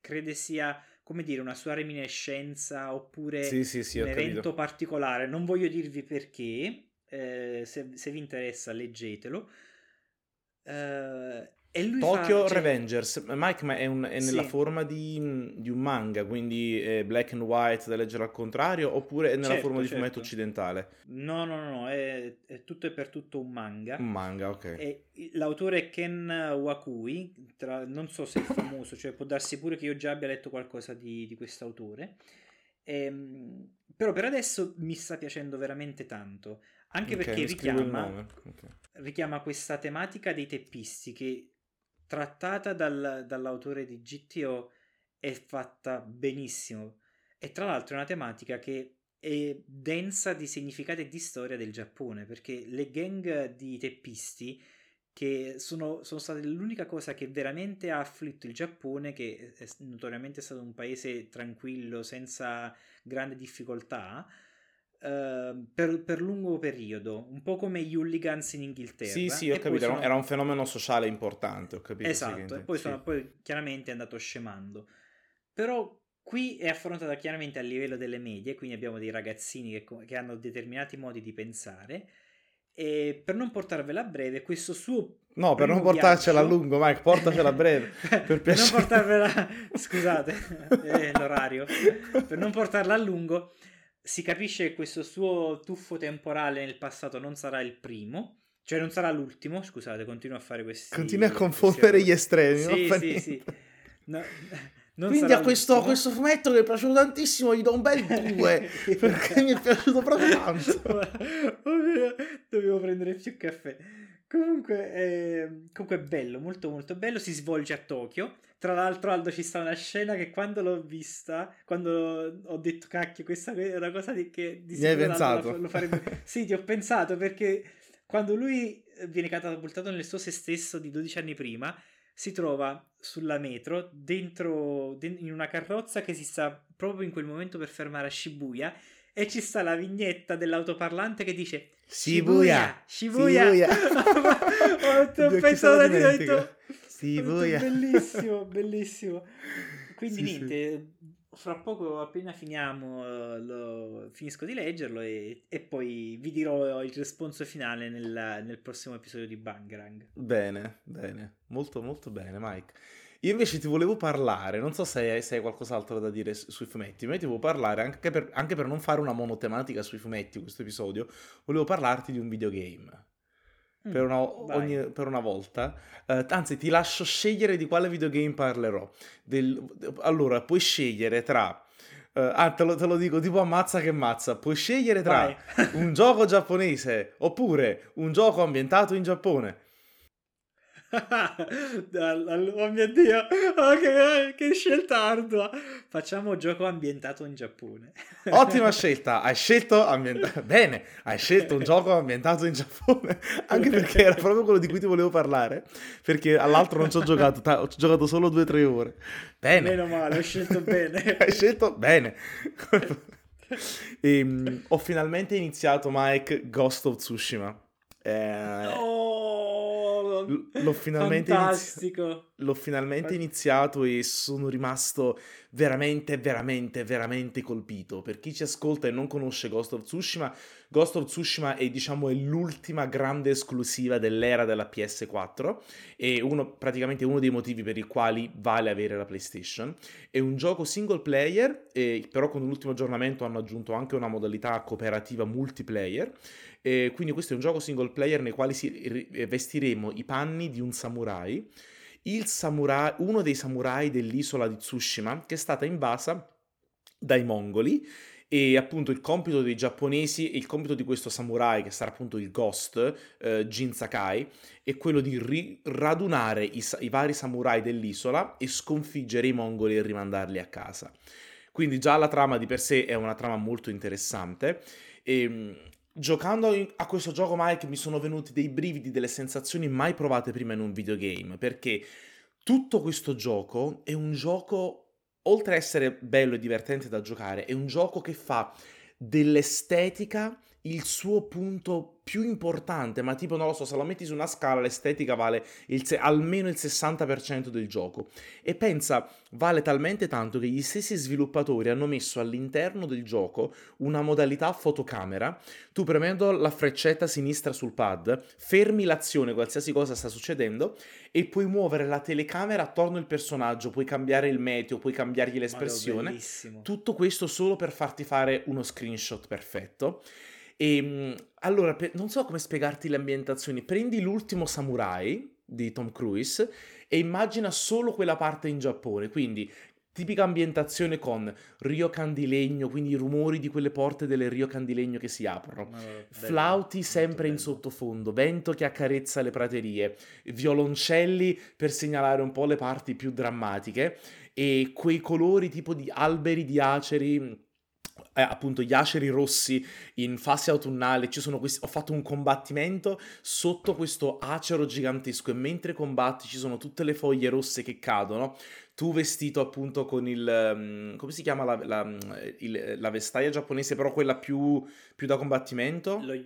crede sia come dire una sua reminiscenza oppure sì, sì, sì, un evento capito. particolare non voglio dirvi perché eh, se, se vi interessa leggetelo Uh, Tokyo fa, cioè... Revengers, Mike ma è, un, è nella sì. forma di, di, un manga, quindi è black and white da leggere al contrario, oppure è nella certo, forma di certo. fumetto occidentale? No, no, no, no è, è, tutto e per tutto un manga. Un manga, ok. E l'autore è Ken Wakui, tra, non so se è famoso, cioè può darsi pure che io già abbia letto qualcosa di, di quest'autore. Ehm, però per adesso mi sta piacendo veramente tanto. Anche okay, perché richiama, okay. Richiama, questa tematica dei teppisti che trattata dal, dall'autore di GTO è fatta benissimo. E tra l'altro è una tematica che è densa di significati e di storia del Giappone, perché le gang di teppisti che sono, sono, state l'unica cosa che veramente ha afflitto il Giappone, che è notoriamente stato un paese tranquillo, senza grandi difficoltà, Uh, per, per, lungo periodo, un po' come gli hooligans in Inghilterra. Sì, sì, ho capito, sono... era un fenomeno sociale importante, ho capito. Esatto, e poi, sì. sono, poi chiaramente è andato scemando. Però qui è affrontata chiaramente a livello delle medie, quindi abbiamo dei ragazzini che, che hanno determinati modi di pensare. E per non portarvela a breve, questo suo. No, per non portarcela viaggio... a lungo, Mike, portacela a breve. per, per non portarvela. Scusate, è l'orario. Per non portarla a lungo, si capisce che questo suo tuffo temporale nel passato non sarà il primo. Cioè non sarà l'ultimo, scusate, continua a fare questi... Continua a confondere gli estremi. Sì, sì, niente. sì. No, Quindi a questo, questo, fumetto che è piaciuto tantissimo gli do un bel 2 perché mi è piaciuto proprio tanto. Dovevo prendere più caffè. Comunque, eh, comunque è bello, molto molto bello. Si svolge a Tokyo. Tra l'altro, Aldo, ci sta una scena che quando l'ho vista, quando ho detto cacchio, questa è una cosa di, che di Mi hai pensato? Lo, farebbe... sì, ti ho pensato perché quando lui viene catapultato nel suo se stesso di 12 anni prima, si trova sulla metro dentro in una carrozza che si sta proprio in quel momento per fermare a Shibuya e ci sta la vignetta dell'autoparlante che dice Shibuya, Shibuya. Shibuya. ho pensato di detto Shibuya. Bellissimo, bellissimo. Quindi sì, niente, sì. fra poco appena finiamo lo, finisco di leggerlo e, e, poi vi dirò il responso finale nel, nel prossimo episodio di Bangrang. Bene, bene, molto molto bene Mike. Io invece ti volevo parlare, non so se hai, se hai qualcos'altro da dire sui fumetti, ma io ti volevo parlare anche per, anche per non fare una monotematica sui fumetti questo episodio, volevo parlarti di un videogame. Mm, per, una, ogni, per, una, volta. Uh, anzi, ti lascio scegliere di quale videogame parlerò. Del, allora, puoi scegliere tra. Uh, ah, te lo, te lo, dico tipo ammazza che mazza. Puoi scegliere tra un gioco giapponese oppure un gioco ambientato in Giappone oh mio dio, oh, che, che, scelta ardua. Facciamo gioco ambientato in Giappone. Ottima scelta, hai scelto ambientato bene, hai scelto un gioco ambientato in Giappone, anche perché era proprio quello di cui ti volevo parlare, perché all'altro non ci ho giocato, ho giocato solo due o tre ore. Bene. Meno male, ho scelto bene. hai scelto bene. e, um, ho finalmente iniziato Mike Ghost of Tsushima. Eh, oh, l'ho finalmente, inizi- l'ho finalmente iniziato e sono rimasto veramente, veramente, veramente colpito. Per chi ci ascolta e non conosce Ghost of Tsushima, Ghost of Tsushima è, diciamo, è l'ultima grande esclusiva dell'era della PS4 e uno, praticamente uno dei motivi per i quali vale avere la PlayStation. È un gioco single player, e, però con l'ultimo aggiornamento hanno aggiunto anche una modalità cooperativa multiplayer. E quindi questo è un gioco single player nei quali si, vestiremo i panni di un samurai samurai, uno dei samurai dell'isola di Tsushima che è stata invasa dai mongoli e appunto il compito dei giapponesi e il compito di questo samurai che sarà appunto il ghost eh, Jin Sakai è quello di ri- radunare i, i, vari samurai dell'isola e sconfiggere i mongoli e rimandarli a casa. Quindi già la trama di per sé è una trama molto interessante. E ehm, Giocando a questo gioco, Mike, mi sono venuti dei brividi, delle sensazioni mai provate prima in un videogame, perché tutto questo gioco è un gioco, oltre a essere bello e divertente da giocare, è un gioco che fa dell'estetica il suo punto più importante, ma tipo non lo so, se lo metti su una scala l'estetica vale il se- almeno il 60% del gioco. E pensa, vale talmente tanto che gli stessi sviluppatori hanno messo all'interno del gioco una modalità fotocamera. Tu premendo la freccetta sinistra sul pad, fermi l'azione, qualsiasi cosa sta succedendo, e puoi muovere la telecamera attorno al personaggio, puoi cambiare il meteo, puoi cambiargli l'espressione. Tutto questo solo per farti fare uno screenshot perfetto. E ehm, allora, per, non so come spiegarti le ambientazioni. Prendi l'ultimo samurai di Tom Cruise e immagina solo quella parte in Giappone. Quindi tipica ambientazione con ryokan di legno, quindi i rumori di quelle porte delle ryokan di legno che si aprono, bello, flauti sempre in sottofondo, vento che accarezza le praterie, violoncelli per segnalare un po' le parti più drammatiche e quei colori tipo di alberi di aceri eh, appunto gli aceri rossi in fase autunnale, ci sono questi, ho fatto un combattimento sotto questo acero gigantesco e mentre combatti ci sono tutte le foglie rosse che cadono, tu vestito appunto con il, um, come si chiama la, la, il, la, vestaglia giapponese, però quella più, più da combattimento? Lo,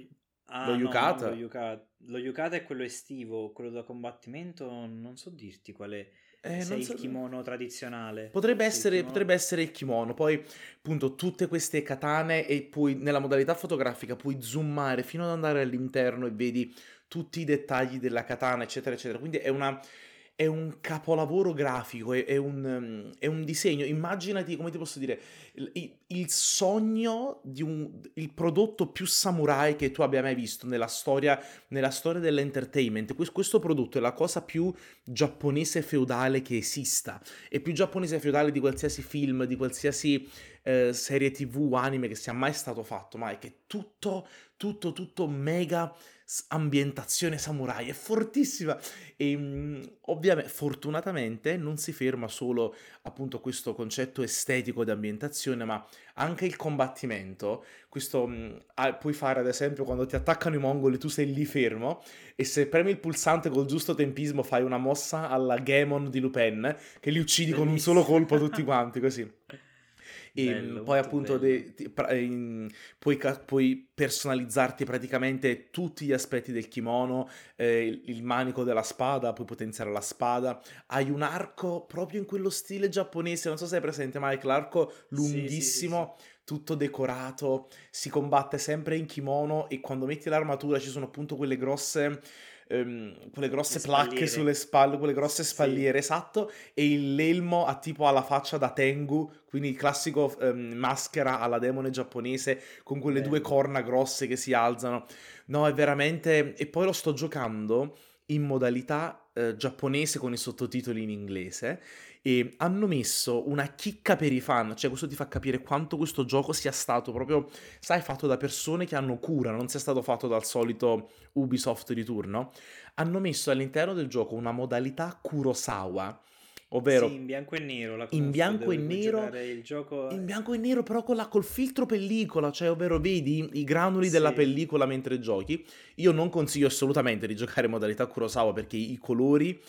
ah, lo yukata? No, lo yukata. Lo yukata è quello estivo, quello da combattimento non so dirti quale eh, se so... il kimono tradizionale. Potrebbe essere, kimono... potrebbe essere, il kimono. Poi, appunto, tutte queste katane e poi nella modalità fotografica puoi zoomare fino ad andare all'interno e vedi tutti i dettagli della katana, eccetera, eccetera. Quindi è una è un capolavoro grafico, è, è, un, um, è, un, disegno. Immaginati, come ti posso dire, il, il, sogno di un il prodotto più samurai che tu abbia mai visto nella storia, nella storia dell'entertainment. Questo prodotto è la cosa più giapponese feudale che esista. È più giapponese feudale di qualsiasi film, di qualsiasi eh, serie tv, anime che sia mai stato fatto, ma è che tutto, tutto, tutto mega ambientazione samurai, è fortissima e mm, ovviamente fortunatamente non si ferma solo appunto questo concetto estetico di ambientazione, ma anche il combattimento. Questo mh, mm, puoi fare ad esempio quando ti attaccano i mongoli, tu sei lì fermo e se premi il pulsante col giusto tempismo fai una mossa alla Gamon di Lupin che li uccidi Bellissimo. con un solo colpo tutti quanti così. E bello, poi appunto de, ti, pra, in, puoi, puoi, personalizzarti praticamente tutti gli aspetti del kimono, eh, il, il, manico della spada, puoi potenziare la spada, hai un arco proprio in quello stile giapponese, non so se hai presente Mike, l'arco lunghissimo. Sì, sì, sì, tutto decorato, si combatte sempre in kimono e quando metti l'armatura ci sono appunto quelle grosse ehm, quelle grosse placche sulle spalle, quelle grosse spalliere, sì. esatto, e l'elmo ha tipo alla faccia da Tengu, quindi il classico ehm, maschera alla demone giapponese con quelle Bello. due corna grosse che si alzano. No, è veramente... E poi lo sto giocando in modalità eh, giapponese con i sottotitoli in inglese e hanno messo una chicca per i fan, cioè questo ti fa capire quanto questo gioco sia stato proprio, sai, fatto da persone che hanno cura, non sia stato fatto dal solito Ubisoft di turno. Hanno messo all'interno del gioco una modalità Kurosawa, ovvero sì, in bianco e nero la in bianco e nero il gioco in bianco e nero però con la, col filtro pellicola cioè ovvero vedi i granuli sì. della pellicola mentre giochi io non consiglio assolutamente di giocare in modalità Kurosawa perché i colori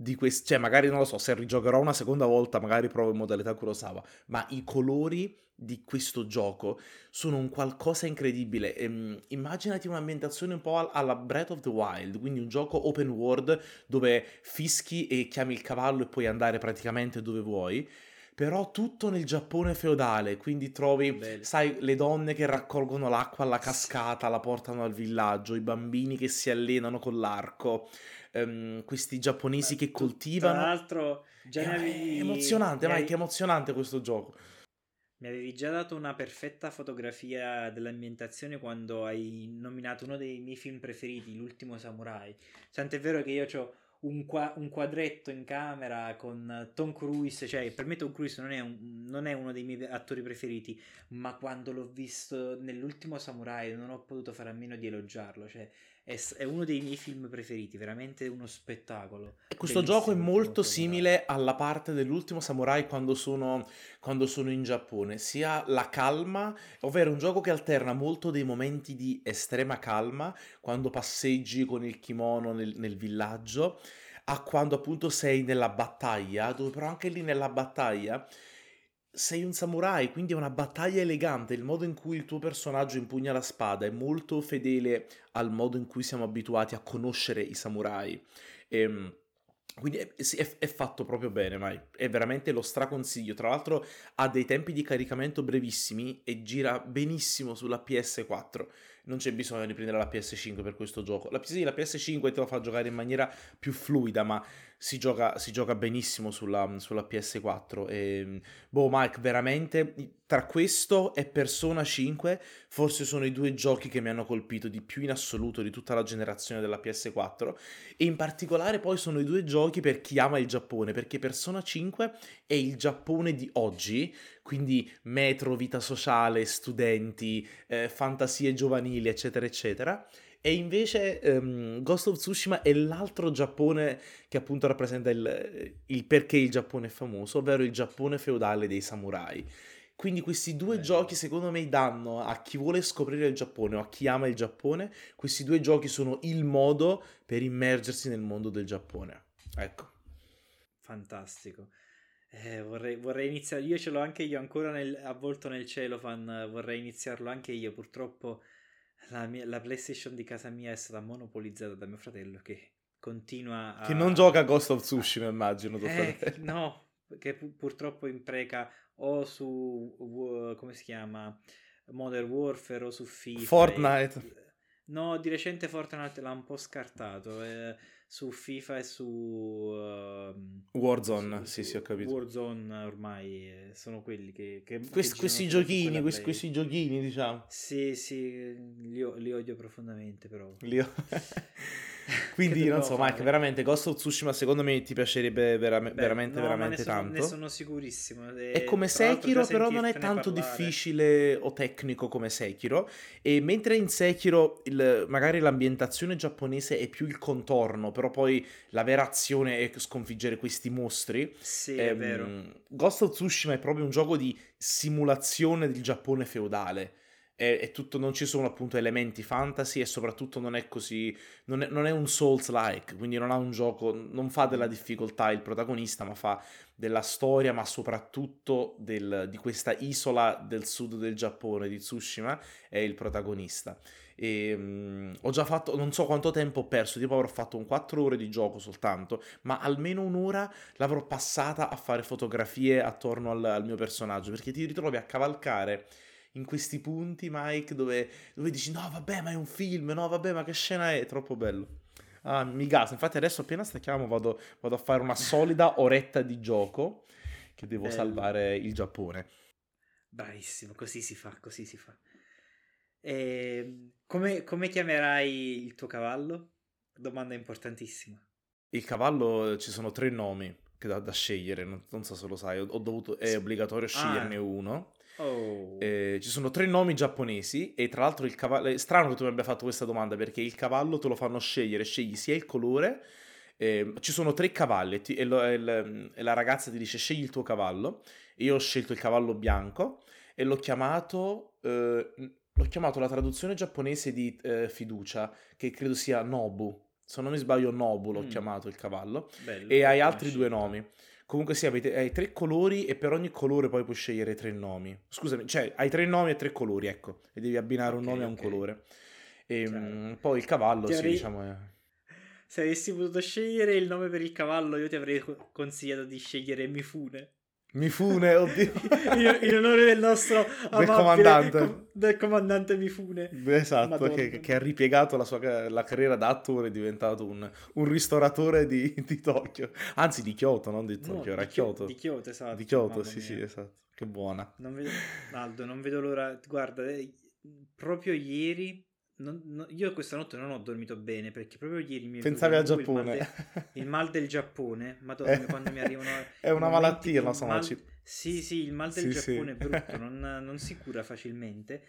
di questi, cioè magari non lo so, se rigiocherò una seconda volta magari provo in modalità Kurosawa, ma i colori di questo gioco sono un qualcosa incredibile. Ehm, immaginati un'ambientazione un po' alla Breath of the Wild, quindi un gioco open world dove fischi e chiami il cavallo e puoi andare praticamente dove vuoi. Però tutto nel Giappone feudale, quindi trovi, Bello. sai, le donne che raccolgono l'acqua alla cascata, la portano al villaggio, i bambini che si allenano con l'arco, um, questi giapponesi Beh, che coltivano. Tra l'altro, già è, avevi... è emozionante, vai, che emozionante questo gioco. Mi avevi già dato una perfetta fotografia dell'ambientazione quando hai nominato uno dei miei film preferiti, L'ultimo samurai. Tant'è vero che io ho un, qua- un, quadretto in camera con Tom Cruise, cioè per me Tom Cruise non è, un, non è, uno dei miei attori preferiti, ma quando l'ho visto nell'ultimo Samurai non ho potuto fare a meno di elogiarlo, cioè è, è, uno dei miei film preferiti, veramente uno spettacolo. Questo gioco è molto simile alla parte dell'ultimo samurai quando sono, quando sono in Giappone, sia la calma, ovvero un gioco che alterna molto dei momenti di estrema calma, quando passeggi con il kimono nel, nel villaggio, a quando appunto sei nella battaglia, dove però anche lì nella battaglia sei un samurai, quindi è una battaglia elegante. Il modo in cui il tuo personaggio impugna la spada è molto fedele al modo in cui siamo abituati a conoscere i samurai. E, ehm, quindi è, è, è, fatto proprio bene, mai. È veramente lo straconsiglio. Tra l'altro ha dei tempi di caricamento brevissimi e gira benissimo sulla PS4 non c'è bisogno di prendere la PS5 per questo gioco. La, sì, la PS5 te lo fa giocare in maniera più fluida, ma si gioca, si gioca benissimo sulla, sulla PS4. E, boh, Mike, veramente tra questo e Persona 5 forse sono i due giochi che mi hanno colpito di più in assoluto di tutta la generazione della PS4 e in particolare poi sono i due giochi per chi ama il Giappone perché Persona 5 è il Giappone di oggi quindi metro, vita sociale, studenti, eh, fantasie giovanili, eccetera, eccetera. E invece um, Ghost of Tsushima è l'altro Giappone che appunto rappresenta il, il, perché il Giappone è famoso, ovvero il Giappone feudale dei samurai. Quindi questi due eh. giochi secondo me danno a chi vuole scoprire il Giappone o a chi ama il Giappone, questi due giochi sono il modo per immergersi nel mondo del Giappone. Ecco. Fantastico. Eh, vorrei, vorrei, iniziare, io ce l'ho anche io ancora nel, avvolto nel cellophane, vorrei iniziarlo anche io, purtroppo la, mia, la, PlayStation di casa mia è stata monopolizzata da mio fratello che continua a... Che non gioca a Ghost of Tsushima immagino. Eh, no, che pu- purtroppo impreca o su, uh, come si chiama, Modern Warfare o su FIFA. Fortnite. E, no, di recente Fortnite l'ha un po' scartato. Eh, su FIFA e su uh, Warzone, su, sì, su, sì, ho capito. Warzone ormai sono quelli che... che, questi, che questi giochini, questi, questi, giochini, diciamo. Sì, sì, li, li odio profondamente però. Li. Quindi, non so, fare? Mike, veramente Ghost of Tsushima secondo me ti piacerebbe vera- Beh, veramente, no, veramente ne sono, tanto. Ne sono sicurissimo. È come Sekiro, però non è tanto parlare. difficile o tecnico come Sekiro. E mentre in Sekiro il- magari l'ambientazione giapponese è più il contorno, però poi la vera azione è sconfiggere questi mostri. Sì, è ehm, vero. Ghost of Tsushima è proprio un gioco di simulazione del Giappone feudale. È, è tutto, non ci sono appunto elementi fantasy e soprattutto non è così. Non è, non è un Souls-like, quindi non ha un gioco. Non fa della difficoltà il protagonista, ma fa della storia, ma soprattutto del- di questa isola del sud del Giappone, di Tsushima, è il protagonista. E, mm, ho già fatto, non so quanto tempo ho perso, tipo avrò fatto un 4 ore di gioco soltanto, ma almeno un'ora l'avrò passata a fare fotografie attorno al, al mio personaggio, perché ti ritrovi a cavalcare in questi punti, Mike, dove, dove dici no vabbè ma è un film, no vabbè ma che scena è, troppo bello. Ah, mi gasa, infatti adesso appena stacchiamo vado, vado a fare una solida oretta di gioco che devo Bello. salvare il Giappone. Bravissimo, così si fa, così si fa. Ehm, come, come chiamerai il tuo cavallo? Domanda importantissima. Il cavallo ci sono tre nomi che da, da scegliere, non, non so se lo sai, ho, ho dovuto, è obbligatorio sceglierne Ah. uno. Oh, Eh, ci sono tre nomi giapponesi e tra l'altro il cavallo... È strano che tu mi abbia fatto questa domanda perché il cavallo te lo fanno scegliere, scegli sia il colore, eh, ci sono tre cavalli e, ti- e lo- e il- e la ragazza ti dice scegli il tuo cavallo. Io ho scelto il cavallo bianco e l'ho chiamato... eh, l'ho chiamato la traduzione giapponese di eh, fiducia, che credo sia Nobu. Se non mi sbaglio Nobu l'ho Mm. chiamato il cavallo. bello, E hai altri due scelta. nomi. Comunque sì, avete, hai tre colori e per ogni colore poi puoi scegliere tre nomi. Scusami, cioè hai tre nomi e tre colori, ecco. E devi abbinare un nome a un colore. E Chiaro. mm, poi il cavallo, sì, avrei- diciamo... È... Se avessi potuto scegliere il nome per il cavallo, io ti avrei co- consigliato di scegliere Mifune. Mifune, oddio. in, onore del nostro amabile comandante. com- del comandante Mifune. Esatto, che, che ha ripiegato la sua la carriera da attore, è diventato un, un ristoratore di, di Tokyo. Anzi, di Kyoto, non di No, Tokyo, era di Kyoto. Di Kyoto, esatto. Di Kyoto, sì, sì, mia. esatto. Che buona. Non vedo... Aldo, non vedo l'ora. Guarda, eh, proprio ieri. Non- non- io questa notte non ho dormito bene perché proprio ieri mi Pensavi al venuto il mal Giappone. de- Il mal del Giappone, madonna, Eh, quando mi arrivano È una malattia, no? Insomma, mal- Sì, sì, il mal del Sì, sì. Giappone è brutto, non, non si cura facilmente.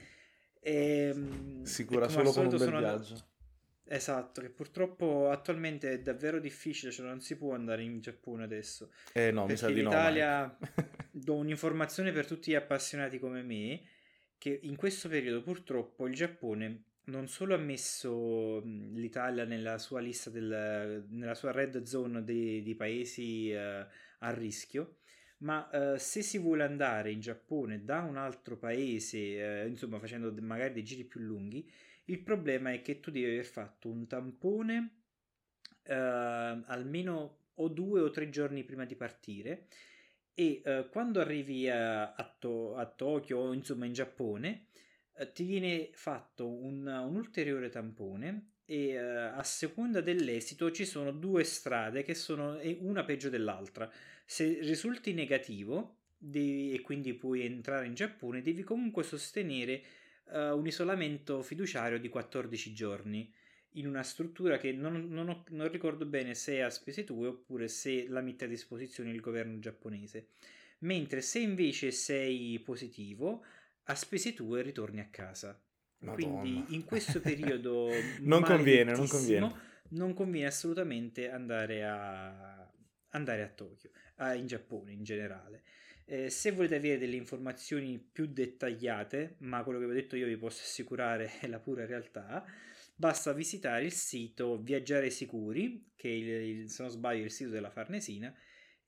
Ehm, Si e cura come al solo con un bel viaggio. Esatto, che purtroppo attualmente è davvero difficile, cioè non si può andare in Giappone adesso. Eh no, mi sa di no. l'Italia- Mike. Do un'informazione per tutti gli appassionati come me, che in questo periodo purtroppo il Giappone non solo ha messo mh, l'Italia nella sua lista del, nella sua red zone dei, di paesi eh, a rischio, ma eh, se si vuole andare in Giappone da un altro paese, eh, insomma facendo magari dei giri più lunghi, il problema è che tu devi aver fatto un tampone eh, almeno o due o tre giorni prima di partire e eh, quando arrivi a, a To- a Tokyo o insomma in Giappone ti viene fatto un, un ulteriore tampone e eh, a seconda dell'esito ci sono due strade che sono una peggio dell'altra. Se risulti negativo devi- e quindi puoi entrare in Giappone, devi comunque sostenere eh, un isolamento fiduciario di 14 giorni in una struttura che non, non ho- non ricordo bene se è a spese tue oppure se la mette a disposizione il governo giapponese. Mentre se invece sei positivo, a spese tue ritorni a casa. Madonna. Quindi in questo periodo Non conviene, non conviene. non conviene assolutamente andare a, andare a Tokyo, a- in Giappone in generale. Eh, se volete avere delle informazioni più dettagliate, ma quello che vi ho detto io vi posso assicurare è la pura realtà, basta visitare il sito Viaggiare Sicuri, che il, il- se non sbaglio è il sito della Farnesina,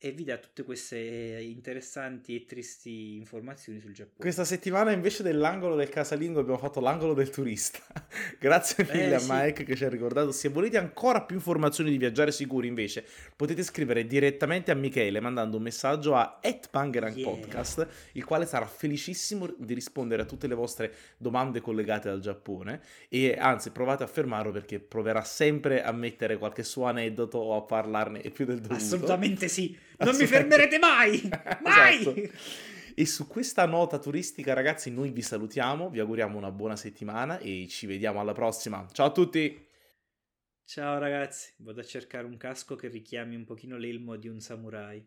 e vi dà tutte queste interessanti e tristi informazioni sul Giappone. Questa settimana invece dell'angolo del casalingo abbiamo fatto l'angolo del turista. Grazie mille Eh, a sì. Mike che ci ha ricordato. Se volete ancora più informazioni di viaggiare sicuri invece potete scrivere direttamente a Michele mandando un messaggio a @bangerang Yeah. podcast, il quale sarà felicissimo di rispondere a tutte le vostre domande collegate al Giappone e anzi provate a fermarlo perché proverà sempre a mettere qualche suo aneddoto o a parlarne più del dovuto. Assolutamente sì, non mi fermerete mai! Mai! Esatto. E su questa nota turistica, ragazzi, noi vi salutiamo, vi auguriamo una buona settimana e ci vediamo alla prossima. Ciao a tutti! Ciao ragazzi, vado a cercare un casco che richiami un pochino l'elmo di un samurai.